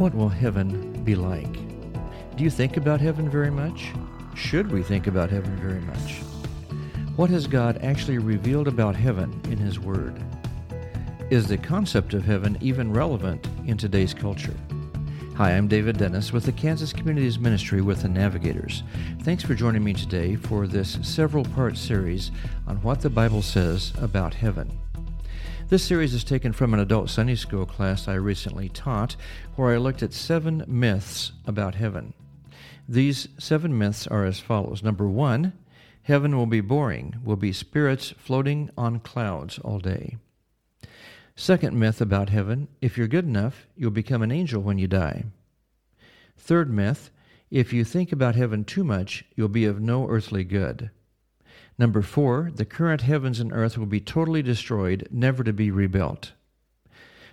What will heaven be like? Do you think about heaven very much? Should we think about heaven very much? What has God actually revealed about heaven in His Word? Is the concept of heaven even relevant in today's culture? Hi, I'm David Dennis with the Kansas Communities Ministry with the Navigators. Thanks for joining me today for this several part series on what the Bible says about heaven. This series is taken from an adult Sunday school class I recently taught, where I looked at seven myths about heaven. These seven myths are as follows Number one, heaven will be boring, will be spirits floating on clouds all day. Second myth about heaven if you're good enough, you'll become an angel when you die. Third myth if you think about heaven too much, you'll be of no earthly good. Number four, the current heavens and earth will be totally destroyed, never to be rebuilt.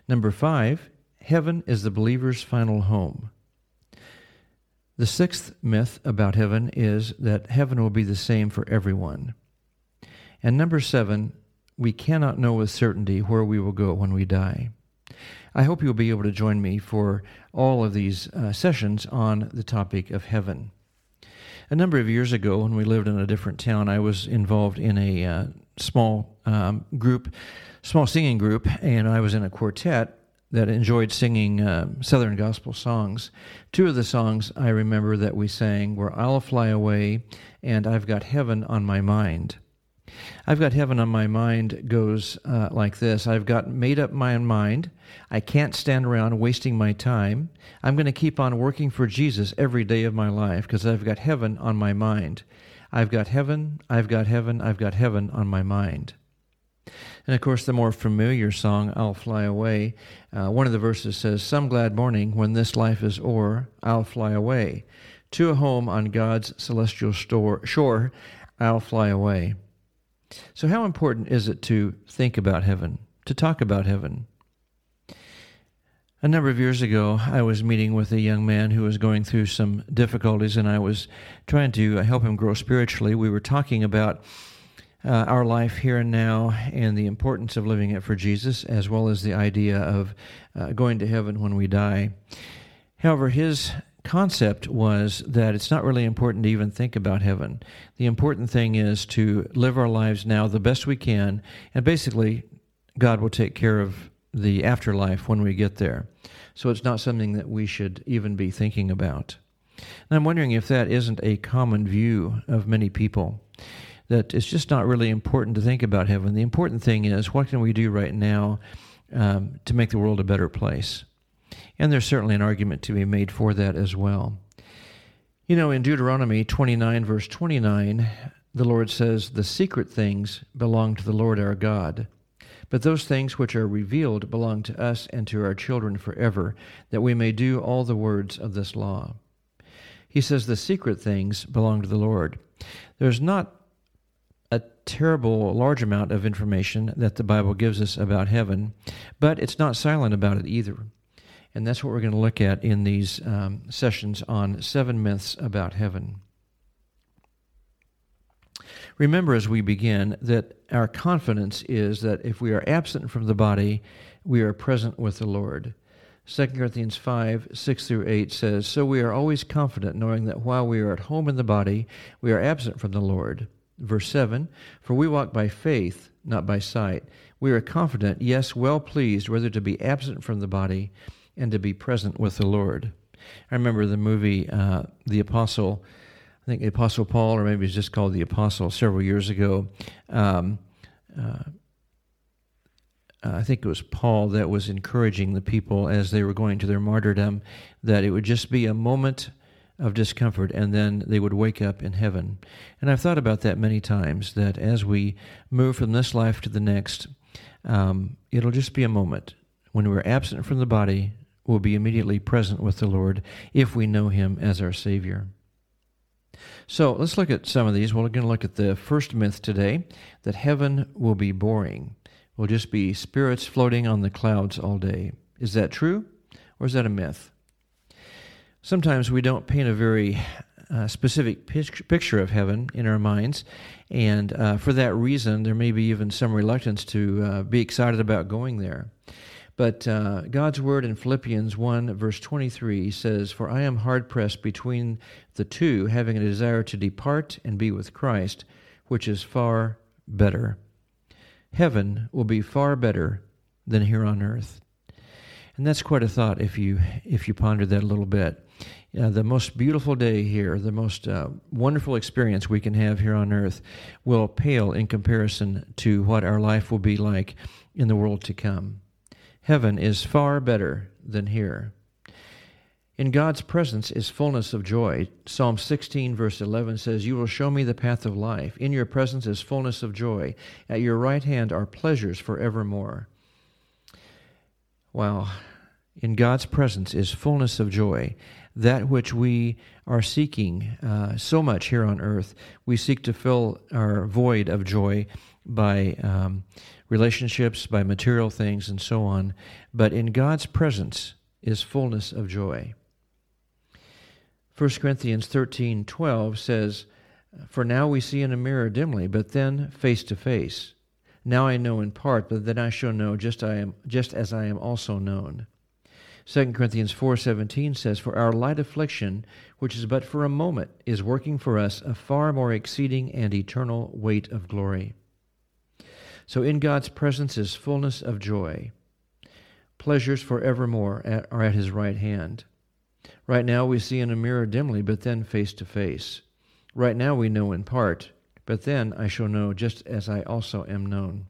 Number five, heaven is the believer's final home. The sixth myth about heaven is that heaven will be the same for everyone. And number seven, we cannot know with certainty where we will go when we die. I hope you'll be able to join me for all of these uh, sessions on the topic of heaven. A number of years ago, when we lived in a different town, I was involved in a uh, small um, group, small singing group, and I was in a quartet that enjoyed singing uh, Southern gospel songs. Two of the songs I remember that we sang were I'll Fly Away and I've Got Heaven on My Mind. I've got heaven on my mind goes uh, like this I've got made up my mind. I can't stand around wasting my time. I'm going to keep on working for Jesus every day of my life because I've got heaven on my mind. I've got heaven, I've got heaven, I've got heaven on my mind. And of course, the more familiar song, I'll Fly Away, uh, one of the verses says, Some glad morning when this life is o'er, I'll fly away. To a home on God's celestial store, shore, I'll fly away. So, how important is it to think about heaven, to talk about heaven? A number of years ago, I was meeting with a young man who was going through some difficulties, and I was trying to help him grow spiritually. We were talking about uh, our life here and now and the importance of living it for Jesus, as well as the idea of uh, going to heaven when we die. However, his concept was that it's not really important to even think about heaven. The important thing is to live our lives now the best we can, and basically, God will take care of the afterlife when we get there. So it's not something that we should even be thinking about. And I'm wondering if that isn't a common view of many people. That it's just not really important to think about heaven. The important thing is what can we do right now um, to make the world a better place? And there's certainly an argument to be made for that as well. You know, in Deuteronomy 29, verse 29, the Lord says, The secret things belong to the Lord our God. But those things which are revealed belong to us and to our children forever, that we may do all the words of this law. He says the secret things belong to the Lord. There's not a terrible large amount of information that the Bible gives us about heaven, but it's not silent about it either. And that's what we're going to look at in these um, sessions on seven myths about heaven. Remember as we begin that our confidence is that if we are absent from the body, we are present with the Lord. 2 Corinthians 5 6 through 8 says, So we are always confident, knowing that while we are at home in the body, we are absent from the Lord. Verse 7 For we walk by faith, not by sight. We are confident, yes, well pleased, whether to be absent from the body and to be present with the Lord. I remember the movie uh, The Apostle, I think the Apostle Paul, or maybe it's just called The Apostle, several years ago. Um, uh, I think it was Paul that was encouraging the people as they were going to their martyrdom that it would just be a moment of discomfort and then they would wake up in heaven. And I've thought about that many times that as we move from this life to the next, um, it'll just be a moment. When we're absent from the body, will be immediately present with the Lord if we know Him as our Savior. So let's look at some of these. We're going to look at the first myth today that heaven will be boring. Will just be spirits floating on the clouds all day. Is that true or is that a myth? Sometimes we don't paint a very uh, specific picture of heaven in our minds, and uh, for that reason, there may be even some reluctance to uh, be excited about going there. But uh, God's word in Philippians 1, verse 23 says, For I am hard pressed between the two, having a desire to depart and be with Christ, which is far better. Heaven will be far better than here on earth. And that's quite a thought if you if you ponder that a little bit. Uh, the most beautiful day here, the most uh, wonderful experience we can have here on earth, will pale in comparison to what our life will be like in the world to come. Heaven is far better than here. In God's presence is fullness of joy. Psalm 16, verse 11 says, You will show me the path of life. In your presence is fullness of joy. At your right hand are pleasures forevermore. Wow. In God's presence is fullness of joy. That which we are seeking uh, so much here on earth, we seek to fill our void of joy by um, relationships, by material things, and so on. But in God's presence is fullness of joy. 1 Corinthians 13 12 says, For now we see in a mirror dimly, but then face to face. Now I know in part, but then I shall know just, I am, just as I am also known. 2 Corinthians 4:17 says for our light affliction which is but for a moment is working for us a far more exceeding and eternal weight of glory. So in God's presence is fullness of joy. Pleasures forevermore at, are at his right hand. Right now we see in a mirror dimly, but then face to face. Right now we know in part, but then I shall know just as I also am known.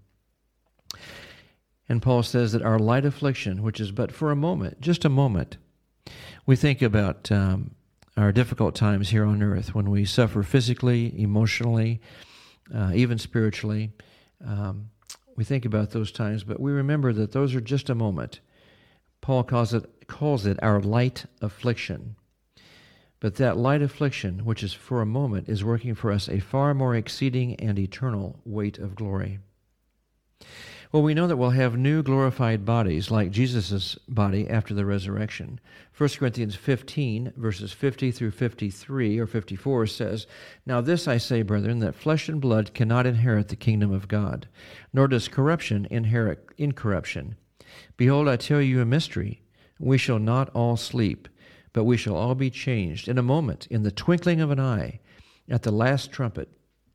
And Paul says that our light affliction, which is but for a moment, just a moment, we think about um, our difficult times here on earth when we suffer physically, emotionally, uh, even spiritually. Um, we think about those times, but we remember that those are just a moment. Paul calls it, calls it our light affliction. But that light affliction, which is for a moment, is working for us a far more exceeding and eternal weight of glory. Well, we know that we'll have new glorified bodies like Jesus' body after the resurrection. 1 Corinthians 15, verses 50 through 53 or 54 says, Now this I say, brethren, that flesh and blood cannot inherit the kingdom of God, nor does corruption inherit incorruption. Behold, I tell you a mystery. We shall not all sleep, but we shall all be changed in a moment, in the twinkling of an eye, at the last trumpet.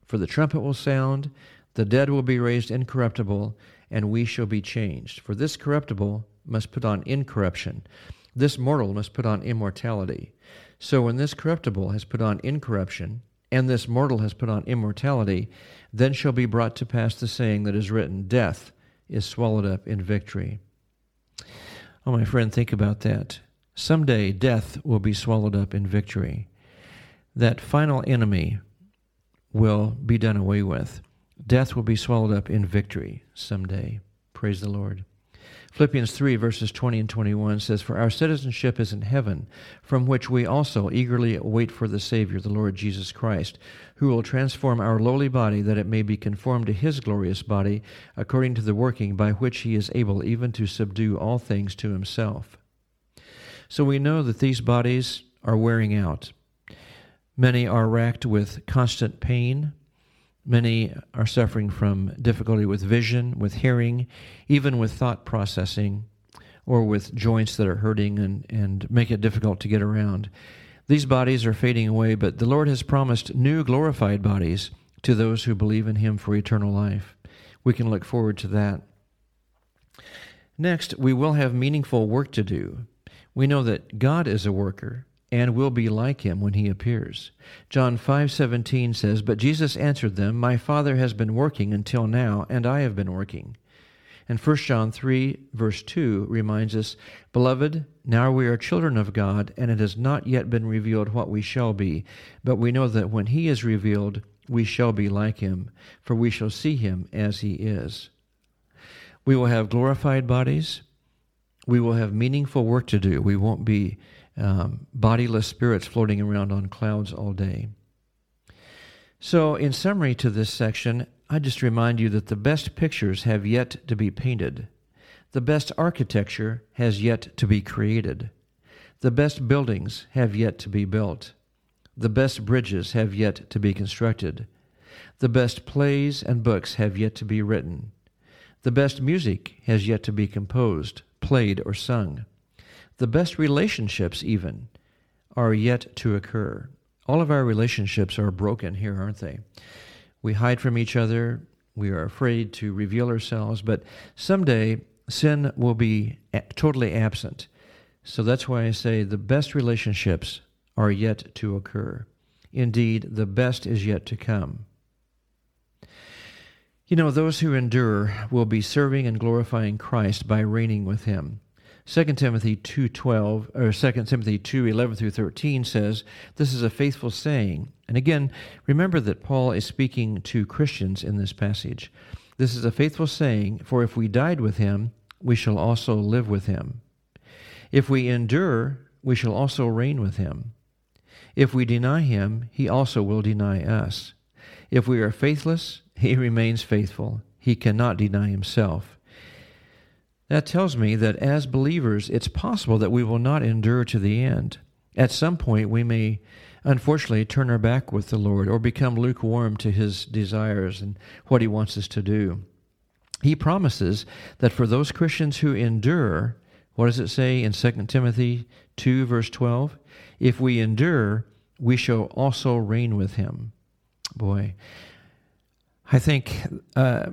For the trumpet will sound, the dead will be raised incorruptible, and we shall be changed. For this corruptible must put on incorruption, this mortal must put on immortality. So when this corruptible has put on incorruption, and this mortal has put on immortality, then shall be brought to pass the saying that is written Death is swallowed up in victory. Oh, my friend, think about that. Someday death will be swallowed up in victory. That final enemy will be done away with. Death will be swallowed up in victory someday. Praise the Lord. Philippians 3, verses 20 and 21 says, For our citizenship is in heaven, from which we also eagerly wait for the Savior, the Lord Jesus Christ, who will transform our lowly body that it may be conformed to his glorious body, according to the working by which he is able even to subdue all things to himself. So we know that these bodies are wearing out. Many are racked with constant pain, Many are suffering from difficulty with vision, with hearing, even with thought processing, or with joints that are hurting and, and make it difficult to get around. These bodies are fading away, but the Lord has promised new glorified bodies to those who believe in Him for eternal life. We can look forward to that. Next, we will have meaningful work to do. We know that God is a worker, and will be like him when he appears. John 5:17 says, "But Jesus answered them, My Father has been working until now, and I have been working." And 1 John 3 verse 2 reminds us, "Beloved, now we are children of God, and it has not yet been revealed what we shall be, but we know that when he is revealed, we shall be like him, for we shall see him as he is." We will have glorified bodies. We will have meaningful work to do. We won't be um, bodiless spirits floating around on clouds all day. So, in summary to this section, I just remind you that the best pictures have yet to be painted. The best architecture has yet to be created. The best buildings have yet to be built. The best bridges have yet to be constructed. The best plays and books have yet to be written. The best music has yet to be composed. played, or sung. The best relationships, even, are yet to occur. All of our relationships are broken here, aren't they? We hide from each other. We are afraid to reveal ourselves, but someday sin will be totally absent. So that's why I say the best relationships are yet to occur. Indeed, the best is yet to come. You know, those who endure will be serving and glorifying Christ by reigning with him. 2 Timothy 2:12 or 2 Timothy 2:11 through 13 says, "This is a faithful saying." And again, remember that Paul is speaking to Christians in this passage. This is a faithful saying, for if we died with him, we shall also live with him. If we endure, we shall also reign with him. If we deny him, he also will deny us. If we are faithless, he remains faithful. He cannot deny himself. That tells me that as believers, it's possible that we will not endure to the end. At some point, we may unfortunately turn our back with the Lord or become lukewarm to his desires and what he wants us to do. He promises that for those Christians who endure, what does it say in 2 Timothy 2, verse 12? If we endure, we shall also reign with him. Boy, I think uh,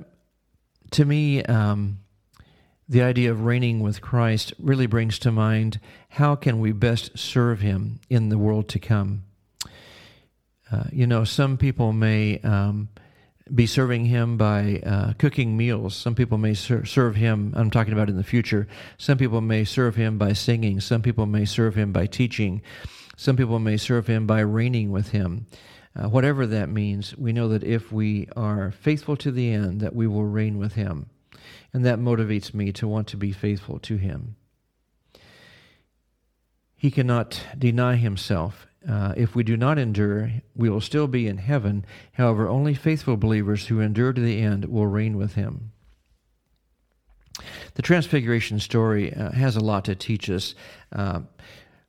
to me, um, the idea of reigning with Christ really brings to mind how can we best serve him in the world to come. Uh, you know, some people may um, be serving him by uh, cooking meals. Some people may ser- serve him, I'm talking about in the future. Some people may serve him by singing. Some people may serve him by teaching. Some people may serve him by reigning with him. Uh, whatever that means, we know that if we are faithful to the end, that we will reign with him. And that motivates me to want to be faithful to him. He cannot deny himself. Uh, if we do not endure, we will still be in heaven. However, only faithful believers who endure to the end will reign with him. The Transfiguration story uh, has a lot to teach us. Uh,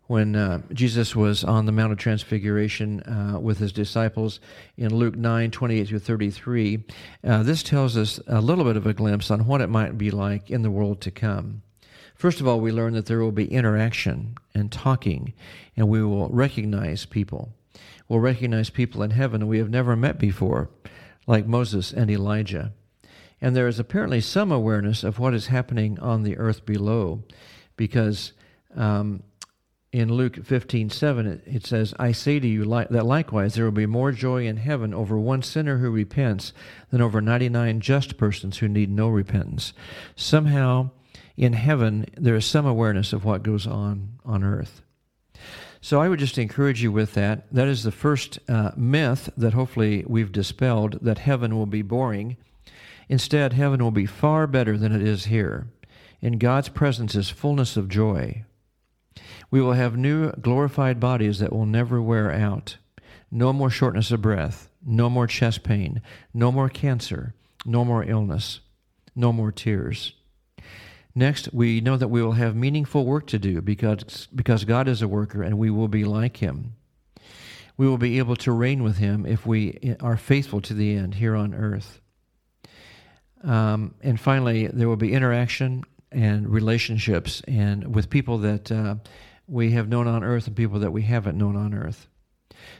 when uh, Jesus was on the Mount of Transfiguration uh, with his disciples in Luke 9 28 through 33, uh, this tells us a little bit of a glimpse on what it might be like in the world to come. First of all, we learn that there will be interaction and talking, and we will recognize people. We'll recognize people in heaven we have never met before, like Moses and Elijah. And there is apparently some awareness of what is happening on the earth below, because um, in Luke 15 7, it, says, I say to you li- that likewise there will be more joy in heaven over one sinner who repents than over 99 just persons who need no repentance. Somehow, in heaven, there is some awareness of what goes on on earth. So I would just encourage you with that. That is the first uh, myth that hopefully we've dispelled that heaven will be boring. Instead, heaven will be far better than it is here. In God's presence is fullness of joy. We will have new glorified bodies that will never wear out. No more shortness of breath, no more chest pain, no more cancer, no more illness, no more tears. Next, we know that we will have meaningful work to do because, because God is a worker and we will be like him. We will be able to reign with him if we are faithful to the end here on earth. Um, and finally, there will be interaction and relationships and with people that uh, we have known on earth and people that we haven't known on earth.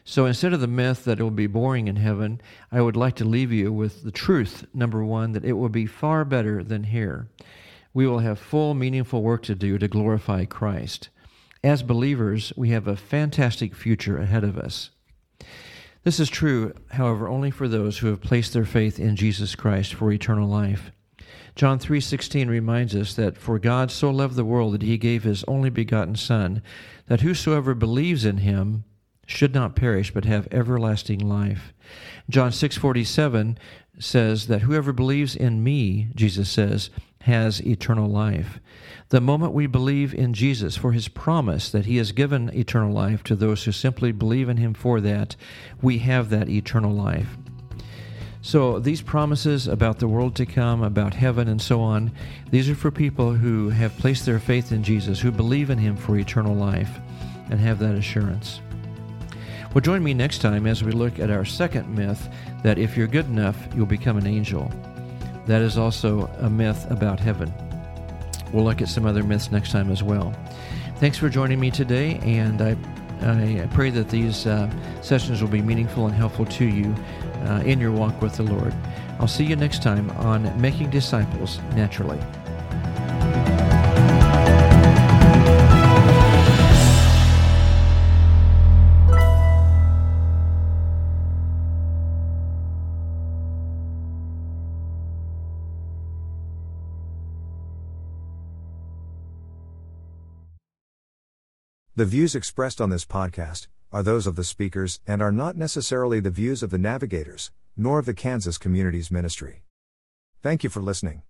So instead of the myth that it will be boring in heaven, I would like to leave you with the truth, number one, that it will be far better than here we will have full, meaningful work to do to glorify Christ. As believers, we have a fantastic future ahead of us. This is true, however, only for those who have placed their faith in Jesus Christ for eternal life. John 3:16 reminds us that for God so loved the world that he gave his only begotten son that whosoever believes in him should not perish but have everlasting life. John 6:47 says that whoever believes in me, Jesus says, has eternal life. The moment we believe in Jesus for his promise that he has given eternal life to those who simply believe in him for that, we have that eternal life. So, these promises about the world to come, about heaven, and so on, these are for people who have placed their faith in Jesus, who believe in him for eternal life, and have that assurance. Well, join me next time as we look at our second myth that if you're good enough, you'll become an angel. That is also a myth about heaven. We'll look at some other myths next time as well. Thanks for joining me today, and I, I pray that these uh, sessions will be meaningful and helpful to you uh, in your walk with the Lord. I'll see you next time on Making Disciples Naturally. The views expressed on this podcast are those of the speakers and are not necessarily the views of the navigators, nor of the Kansas Communities Ministry. Thank you for listening.